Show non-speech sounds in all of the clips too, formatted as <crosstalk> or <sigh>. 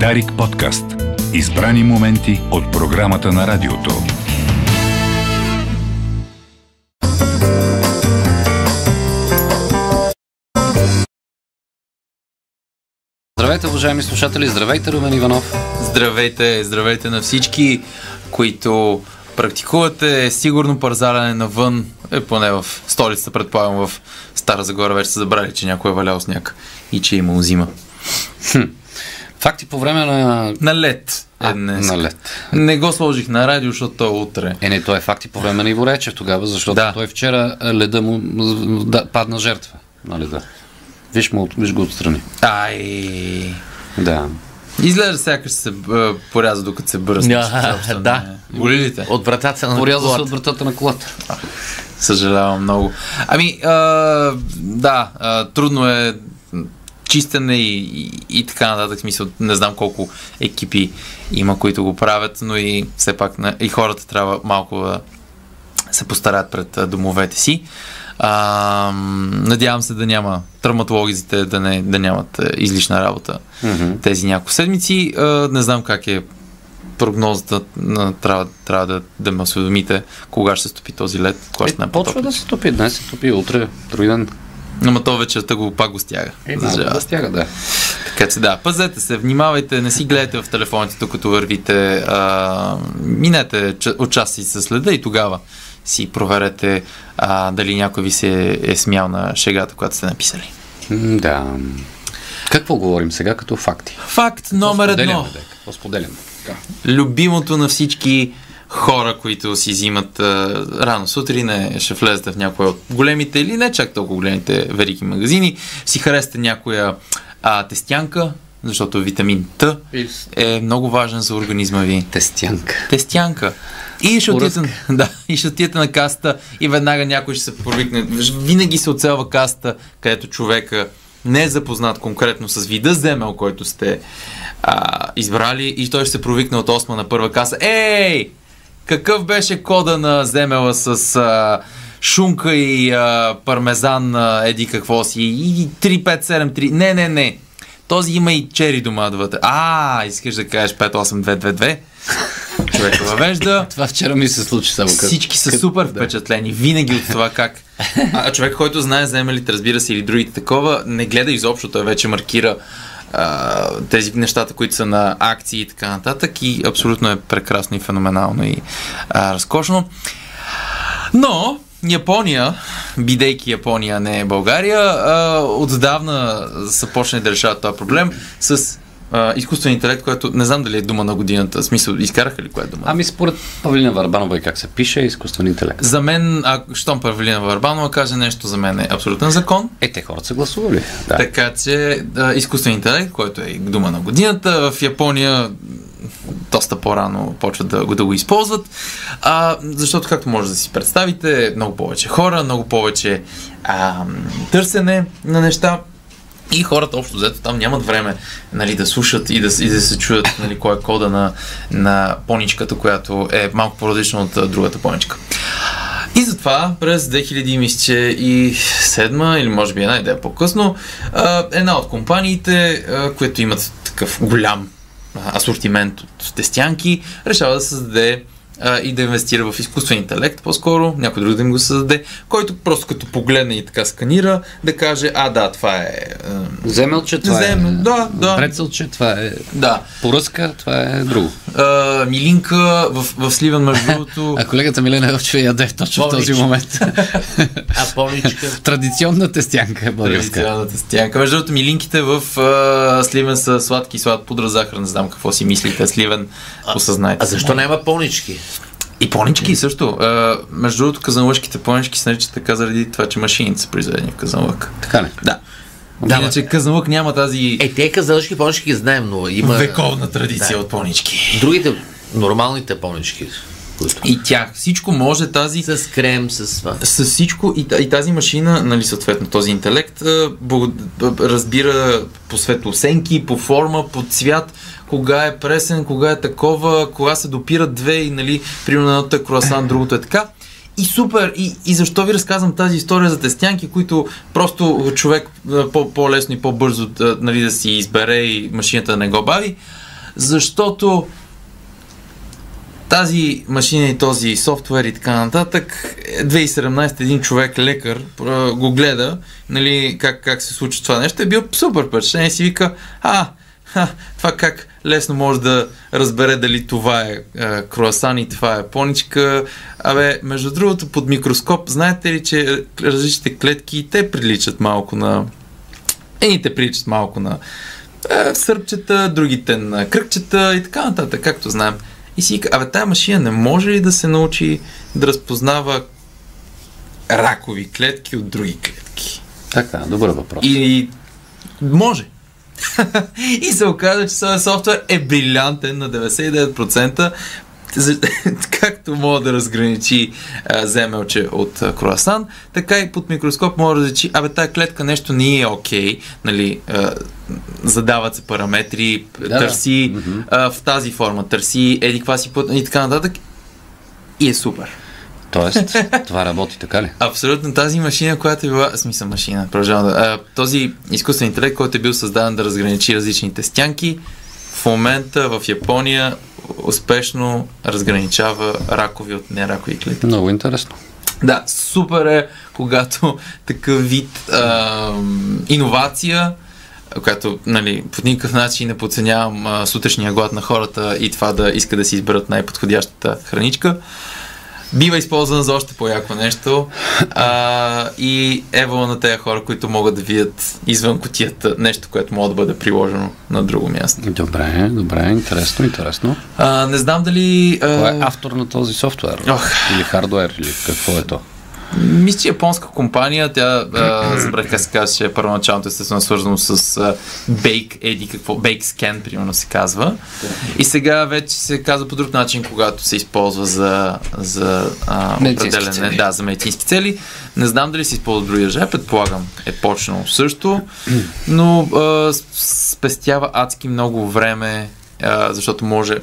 Дарик подкаст. Избрани моменти от програмата на радиото. Здравейте, уважаеми слушатели! Здравейте, Румен Иванов! Здравейте, здравейте на всички, които практикувате сигурно парзаляне навън, е поне в столицата, предполагам в Стара Загора вече са забрали, че някой е валял сняг и че е имал зима. Факти по време на... На лед е А, днес. на лед. Не го сложих на радио, защото то е утре. Е, не, той е факти по време на Иво Речев тогава, защото Да. той вчера е, леда му да, падна жертва на леда. Виж, му, виж го отстрани. Ай. Да. Изглежда сякаш се а, поряза докато се бързне. Да, <laughs> да. Боли ли те? От вратата на Поряза се колата. от вратата на колата. Съжалявам много. Ами, а, да, а, трудно е чистене и, и, и така нататък. Смисъл, не знам колко екипи има, които го правят, но и все пак на, и хората трябва малко да се постараят пред домовете си. А, надявам се да няма травматологизите да, не, да нямат излишна работа Мгм. тези няколко седмици. А, не знам как е прогнозата. На, трябва, трябва да, да ме осведомите кога ще се стопи този лед. Кога ще Е, почва да се топи. Днес се топи, утре, други ден. Ама то вечерта го пак го стяга. Е, да стяга, да. Така че да, пазете се, внимавайте, не си гледайте в телефоните, докато вървите. А, минете отчасти с следа и тогава си проверете а, дали някой ви се е смял на шегата, която сте написали. Да. Какво говорим сега като факти? Факт номер едно. Какво споделяме? Любимото на всички хора, които си взимат а, рано сутрин, е, ще влезете в някоя от големите или не чак толкова големите вериги магазини, си харесате някоя а, тестянка, защото витамин Т е много важен за организма ви. Тестянка. Тестянка. И ще, отидете, <laughs> да, и ще отидете на каста и веднага някой ще се провикне. Винаги се оцелва каста, където човека не е запознат конкретно с вида земел, който сте а, избрали и той ще се провикне от осма на първа каса. Ей! Какъв беше кода на земела с а, шунка и а, пармезан, а, еди какво си, и 3573. Не, не, не. Този има и чери дома вътре. А, искаш да кажеш 58222. Човека въвежда. <laughs> Това вчера ми се случи само като... Всички са супер впечатлени винаги от това как. А, човек, който знае земелите, разбира се, или другите такова, не гледа изобщо. Той вече маркира тези нещата, които са на акции и така нататък. И абсолютно е прекрасно и феноменално и а, разкошно. Но Япония, бидейки Япония, не е България, а, отдавна са да решават този проблем с а, изкуствен интелект, което не знам дали е дума на годината. В смисъл, изкараха ли кое е дума? Ами според Павлина Варбанова и как се пише, изкуствен интелект. За мен, ако щом Павелина Варбанова каже нещо, за мен е абсолютен закон. Е, те хората са гласували. Да. Така че да, изкуствен интелект, който е дума на годината, в Япония доста по-рано почват да, го- да го използват, а, защото както може да си представите, много повече хора, много повече а, търсене на неща и хората общо взето там нямат време нали, да слушат и да, и да се чуят нали, кой е кода на, на поничката, която е малко по-различна от другата поничка. И затова през 2007 или може би една идея по-късно, една от компаниите, които имат такъв голям асортимент от тестянки, решава да създаде а, и да инвестира в изкуствен интелект, по-скоро, някой друг да им го създаде, който просто като погледне и така сканира, да каже, а да, това е... а, Земелче, това Земел, е... да, да. Прецелче, това е... Да. Поръска, това е друго. А, Милинка в, в Сливен, между другото... <laughs> А колегата Милена Елчева яде точно в този Помнич. момент. <laughs> А помничка. Традиционна тестянка е българска. Традиционната стянка. Между другото, милинките в а, Сливен са сладки, слад пудра, захар. Не знам какво си мислите. Сливен, осъзнайте. А защо няма помнички? И понички също. А, между другото, казанлъжките понички се наричат така заради това, че машините са произведени в казанлък. Така не. Да. Да, Иначе казанлък няма тази Е, те казалъчки помнички ги знаем, но има... вековна традиция Да. от понички. Другите, нормалните помнички, които... И тях. Всичко може тази С крем, с това. с всичко и, и тази машина, нали, съответно този интелект, разбира по светлосенки, по форма, по цвят, кога е пресен, кога е такова, кога се допират две и, нали, примерно едното е круасан, другото е така. И супер! И, и защо ви разказвам тази история за тестянки, които просто човек по-лесно и по-бързо а, нали, да си избере и машината да не го бави? защото тази машина и този софтуер и така нататък, е 2017 един човек, лекар, го гледа, нали, как, как се случва това нещо, е бил супер впечатлен и си вика, а, ха, това как лесно може да разбере дали това е а, круасан и това е поничка. Абе, между другото, под микроскоп, знаете ли, че различните клетки и те приличат малко на... Едните приличат малко на е, сърпчета, другите на кръгчета и така нататък, както знаем. И си вика, абе, тая машина не може ли да се научи да разпознава ракови клетки от други клетки? Така, добър въпрос. И може. <laughs> и се оказа, че този софтуер е брилянтен на 99%, за- <laughs> както мога да разграничи а, земелче от а, круасан, така и под микроскоп може да различи, абе тая клетка нещо не е окей, нали, а, задават се параметри, да. търси а, в тази форма, търси еди каква си път и така нататък и е супер. Тоест, <laughs> това работи така ли? Абсолютно тази машина, която е била, смисъл машина, продължавам да, а, този изкуствен интелект, който е бил създаден да разграничи различните стянки, в момента в Япония успешно разграничава ракови от неракови клетки. Много интересно. Да, супер е, когато такъв вид а, иновация, която нали, по никакъв начин не подценявам а, сутрешния глад на хората и това да иска да си изберат най-подходящата храничка, бива използвана за още по-яко нещо а, и ево на тези хора, които могат да видят извън котията нещо, което може да бъде приложено на друго място. Добре, добре, интересно, интересно. А, не знам дали... А, Кой е автор на този софтуер? Ох. Или хардуер, или какво е то? Мисля, че японска компания, тя а, забрах как се казва, че първоначалното естествено е свързано с а, Bake, еди какво, Bake Scan, примерно се казва. И сега вече се казва по друг начин, когато се използва за, за а, определене, да, за медицински цели. Не знам дали се използва други държави, предполагам е почнало също, но а, спестява адски много време, а, защото може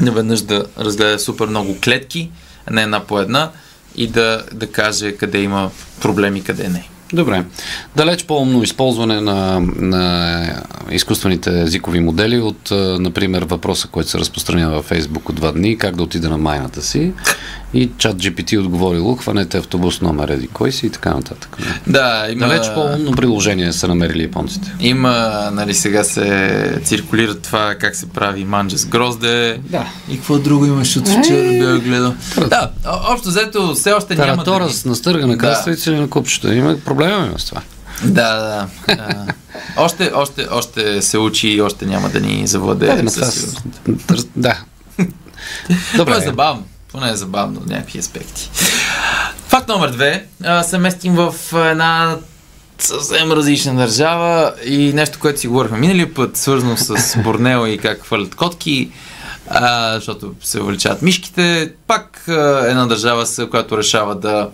наведнъж да разгледа супер много клетки, не една по една и да, да каже къде има проблеми, къде не. Добре. Далеч по-умно използване на, на изкуствените езикови модели от, например, въпроса, който се разпространява във Фейсбук от два дни, как да отида на майната си и чат GPT отговорило, хванете автобус номер еди кой си и така нататък. Да, има... Далеч по-умно приложение са намерили японците. Има, нали, сега се циркулира това как се прави манджа с грозде. Да. И какво друго имаш от вчера бях гледал? Да, общо взето все още няма да... Таратора ни- с настъргана Да. краставица или на купчета. Има проблема има с това. Да, да. Още, още, още се учи и още няма да ни завладее. Да, това сигурност. да. <laughs> Поне е Добре. забавно. Поне е забавно в някакви аспекти. Факт номер две. А, се местим в една съвсем различна държава и нещо, което си говорихме миналия път, свързано с <laughs> Борнео и как хвърлят котки, а, защото се увеличават мишките. Пак а, една държава, която решава да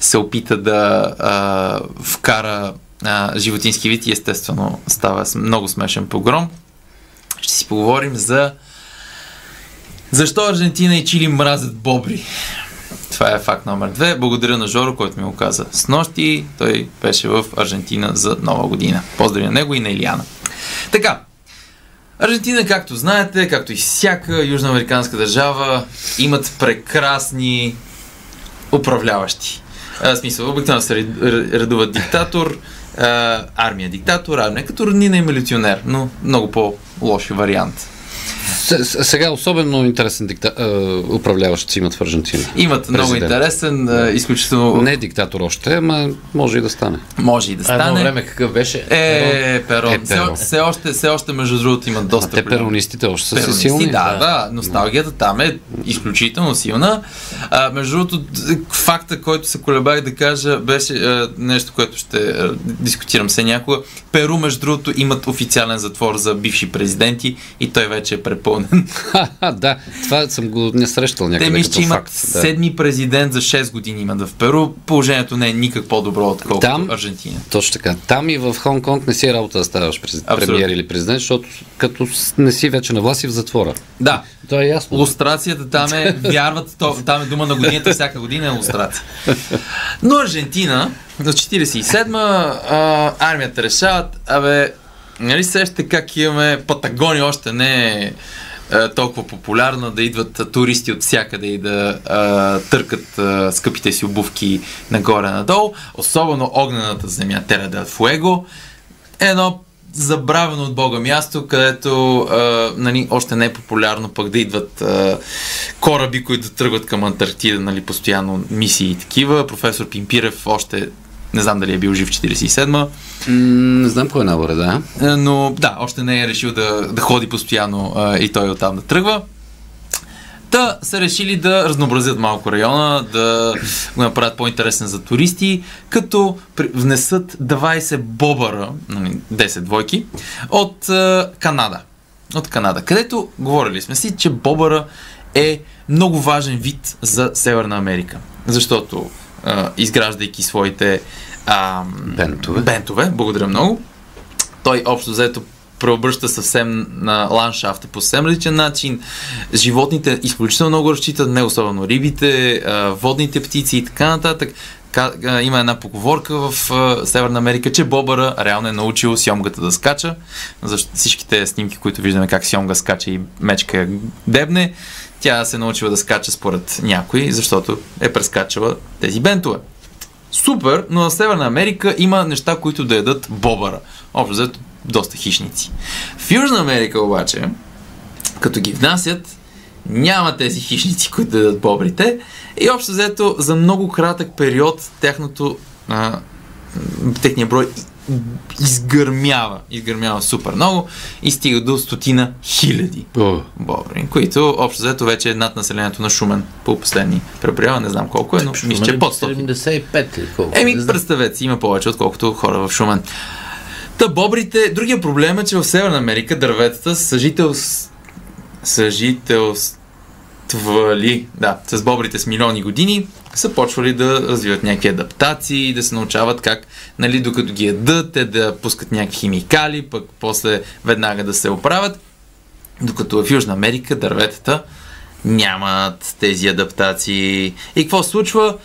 се опита да а, вкара а, животински вид и естествено става много смешен погром. Ще си поговорим за защо Аржентина и Чили мразят бобри? Това е факт номер две. Благодаря на Жоро, който ми го каза с нощи. Той беше в Аржентина за нова година. Поздрави на него и на Илиана. Така, Аржентина, както знаете, както и всяка южноамериканска държава, имат прекрасни управляващи. А, смисъл, обикновено се редуват диктатор, а, армия диктатор, армия като роднина и милиционер, но много по-лош вариант. Сега особено интересен дикта... управляващ си имат в Аржентина. Имат много Президент. интересен, а, изключително Не е диктатор още, ама може и да стане. може и да А едно стане. време какъв беше? Е, Перон. Е, Все, Перон. все, още, все още, между другото, имат А доста те голям- перонистите още са Перонисти, силни. Да, да, носталгията там е изключително силна. А, между другото, факта, който се колебах да кажа, беше а, нещо, което ще а, дискутирам се някога. Перу, между другото, имат официален затвор за бивши президенти и той вече е препълнен. Ха, да, това съм го не срещал Те някъде мисля, като че имат. Да. седми президент за 6 години имат в Перу. Положението не е никак по-добро, отколкото Там- Аржентина. Точно така. Там и в Хонг-Конг не си е работа да ставаш през... Премиер или президент, защото като не си вече на власт и в затвора. Да, Това е ясно. Лустрацията там е, <laughs> вярват, то, там е дума на годината, всяка година е лустрация. Но Аржентина, за 47-ма, а, армията решават, абе, нали сещате как имаме Патагония още не е а, толкова популярна, да идват а, туристи от всякъде и да а, търкат а, скъпите си обувки нагоре-надолу. Особено огнената земя Тера del Fuego е едно забравено от Бога място, където а, нали, още не е популярно пък да идват а, кораби, които тръгват към Антарктида, нали, постоянно мисии и такива. Професор Пимпирев още не знам дали е бил жив в 47-ма, М, Не знам кой е наборе, да. е, но да, още не е решил да, да ходи постоянно а, и той оттам да тръгва. Та са решили да разнообразят малко района, да го направят по-интересен за туристи, като внесат 20 бобъра, нали, 10 двойки, от а, Канада. От Канада, където говорили сме си, че бобъра е много важен вид за Северна Америка. Защото изграждайки своите а, Бентове. бентове, благодаря много, той общо взето преобръща съвсем на ландшафта по съвсем различен начин. Животните изключително много разчитат, не особено рибите, водните птици и така нататък. Има една поговорка в Северна Америка, че бобъра реално е научил сьомгата да скача. Защо всичките снимки, които виждаме как сьомга скача и мечка дебне, тя се научила да скача според някой, защото е прескачала тези бентове. Супер, но в Северна Америка има неща, които да ядат бобъра. Общо взето доста хищници. В Южна Америка обаче, като ги внасят, няма тези хищници, които да ядат бобрите. И общо взето за много кратък период тяхното, а, техния брой изгърмява. Изгърмява супер много и стига до стотина хиляди бобри, които общо взето вече е над населението на Шумен по последни преброява, не знам колко е, но мисля, че е под 100 75 или колко? Еми, представете си, има повече, отколкото хора в Шумен. Та бобрите, другия проблем е, че в Северна Америка дърветата съжител... съжителствали, да, с бобрите с милиони години, са почвали да развиват някакви адаптации, да се научават как, нали, докато ги ядат, те да пускат някакви химикали, пък после веднага да се оправят. Докато в Южна Америка дърветата нямат тези адаптации. И какво случва?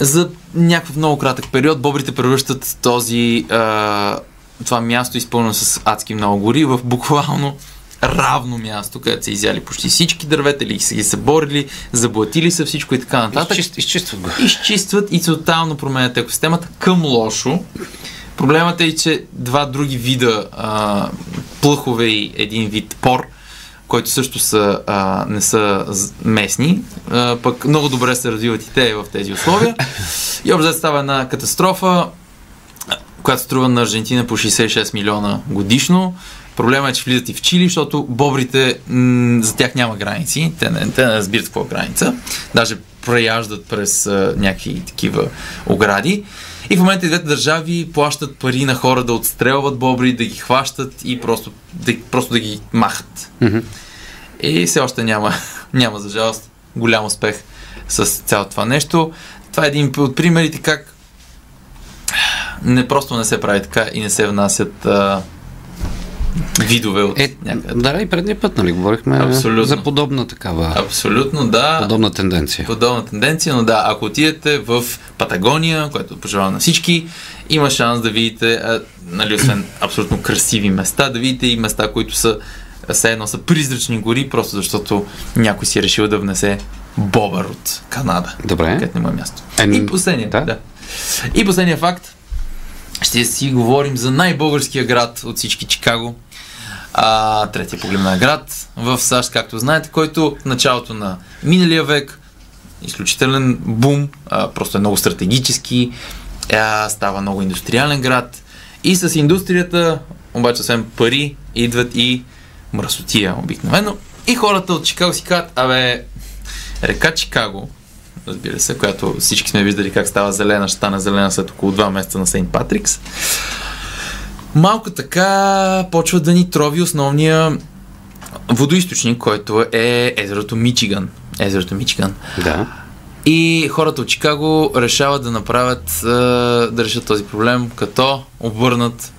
за някакъв много кратък период бобрите превръщат този, а, това място, изпълнено с адски много гори, в буквално равно място, където са изяли почти всички дървета, или са ги съборили, заблатили са всичко и така нататък. изчист, изчистват го. Изчистват и тотално променят екосистемата към лошо. Проблемът е, че два други вида а, плъхове и един вид пор, които също са, а, не са местни, а, пък много добре се развиват и те в тези условия. И общо взето става една катастрофа, която струва на Аржентина по 66 милиона годишно. Проблема е, че влизат и в Чили, защото бобрите, м- за тях няма граници. Те не, те не разбират какво е граница. Даже преяждат през а, някакви такива огради. И в момента и двете държави плащат пари на хора да отстрелват бобри, да ги хващат и просто да, просто да ги махат. И все още няма, <laughs> няма за жалост голям успех с цялото това нещо. Това е един от примерите как не просто не се прави така и не се внасят а, видове от Е, някъде. да, и предния път, нали, говорихме Абсолютно. за подобна такава, Абсолютно, да. подобна тенденция. подобна тенденция, но да, ако отидете в Патагония, което пожелавам на всички, има шанс да видите, а, нали, освен абсолютно красиви места, да видите и места, които са все едно са призрачни гори, просто защото някой си е решил да внесе бобър от Канада. Добре. Където не му е място. Еми, и последния, да. да. И последния факт, ще си говорим за най-българския град от всички Чикаго. А, третия по големина град в САЩ, както знаете, който в началото на миналия век изключителен бум, а, просто е много стратегически, а, става много индустриален град и с индустрията, обаче освен пари, идват и мръсотия обикновено. И хората от Чикаго си казват, абе, река Чикаго, разбира се, която всички сме виждали как става зелена, ще стане зелена след около 2 месеца на Сейнт Патрикс. Малко така почва да ни трови основния водоисточник, който е езерото Мичиган. Езерото Мичиган. Да. И хората от Чикаго решават да направят, а, да решат този проблем, като обърнат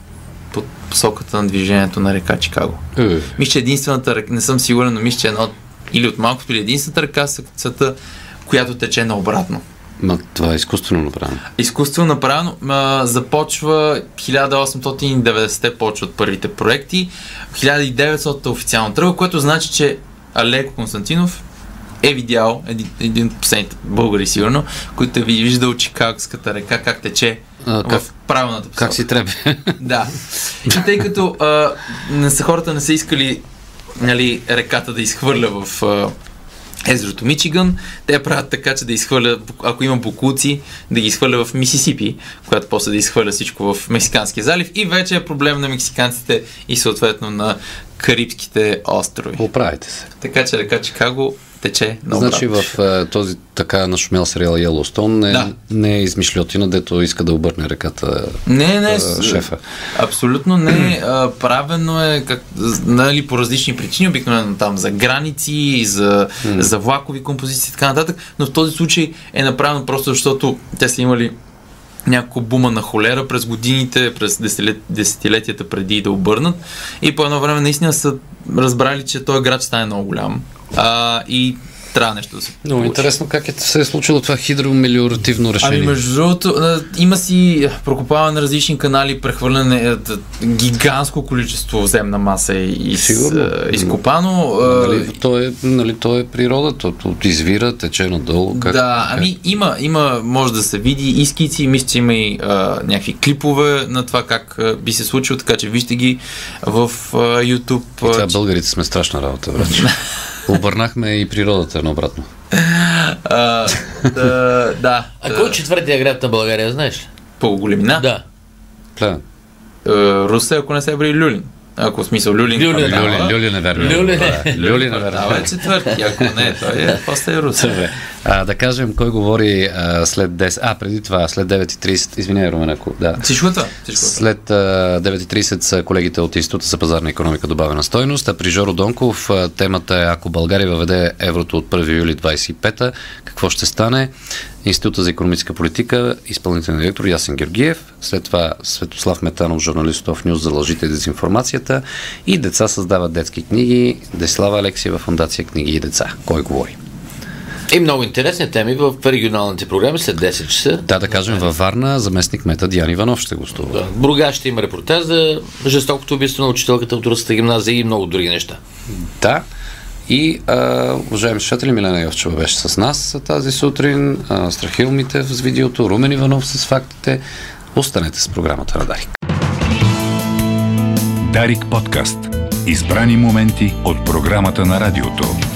по посоката на движението на река Чикаго. Е, Мисля, че единствената река, не съм сигурен, но мисля, че е една от, или от малкото или единствената река света, която тече наобратно. Ма, това е изкуствено направено. Изкуствено направено. А, започва 1890 почват първите проекти, 1900 официално тръгва, което значи, че Алеко Константинов е видял един, един от последните българи, сигурно, които е виждал Чикагската река, как тече А, как- в правилната посока. Как си трябва? <laughs> Да. И тъй като а, не са, хората не са искали нали, реката да изхвърля в а, езерото Мичиган, те правят така, че да изхвърля, ако има букуци, да ги изхвърля в Мисисипи, която после да изхвърля всичко в Мексиканския залив и вече е проблем на мексиканците и съответно на Карибските острови. Оправите се. Така че река Чикаго тече на Значи в е, този така нашумял сериал Йеллоустон не, Да. не е измишлетина, дето иска да обърне реката Не, не, а, с- шефа. Абсолютно не. А, правено е как, нали, по различни причини, обикновено там за граници, за, за влакови композиции и така нататък, но в този случай е направено просто защото те са имали няколко бума на холера през годините, през десетилет, десетилетията преди да обърнат и по едно време наистина са разбрали, че този град стане много голям а, и трябва нещо да се Много получи. интересно как е, се е случило това хидромелиоративно решение. Ами между другото, има си прокопаване на различни канали, прехвърляне гигантско количество земна маса и из, Сигурно. а, изкопано. Нали, то, е, нали, то е природа, то, то извира, тече надолу. Как, да, ами има, има, може да се види и скици, мисля, че има и а, някакви клипове на това как а, би се случило, така че вижте ги в а, YouTube. И това че- българите сме страшна работа, вече. <laughs> Обърнахме и природата наобратно. а, да, да, А кой е четвъртия град на България, знаеш ли? по големина. Да. Плевен. Русе, ако не се бри Люлин. Ако в смисъл Люлин. Люлин, това Люли, става. Люли не верно. Люли не. Да, Люли не Това верно. е четвърти, ако не, той е после е Русе. А, да кажем, кой говори а, след 10... А, преди това, след 9.30... Извинявай, Румен, ако... Да. Всичко това. Всичко това. След а, 9.30 са колегите от Института за пазарна економика добавена стойност, а при Жоро Донков а, темата е ако България въведе еврото от 1 юли 25 какво ще стане? Института за економическа политика, изпълнителен директор Ясен Георгиев, след това Светослав Метанов, журналист в Нюз за лъжите и дезинформацията и деца създават детски книги, Деслава Алексиева, фундация книги и деца. Кой говори? И много интересни теми в регионалните програми след 10 часа. Да, да кажем, във Варна заместник мета Диан Иванов ще гостува. Да. Бургас ще има репортаж за жестокото убийство на учителката от Руската гимназия и много други неща. Да. И, а, уважаеми слушатели, Милена Йовчева беше с нас тази сутрин, а, Страхил Митев с видеото, Румен Иванов с фактите. Останете с програмата на Дарик. Дарик подкаст. Избрани моменти от програмата на радиото.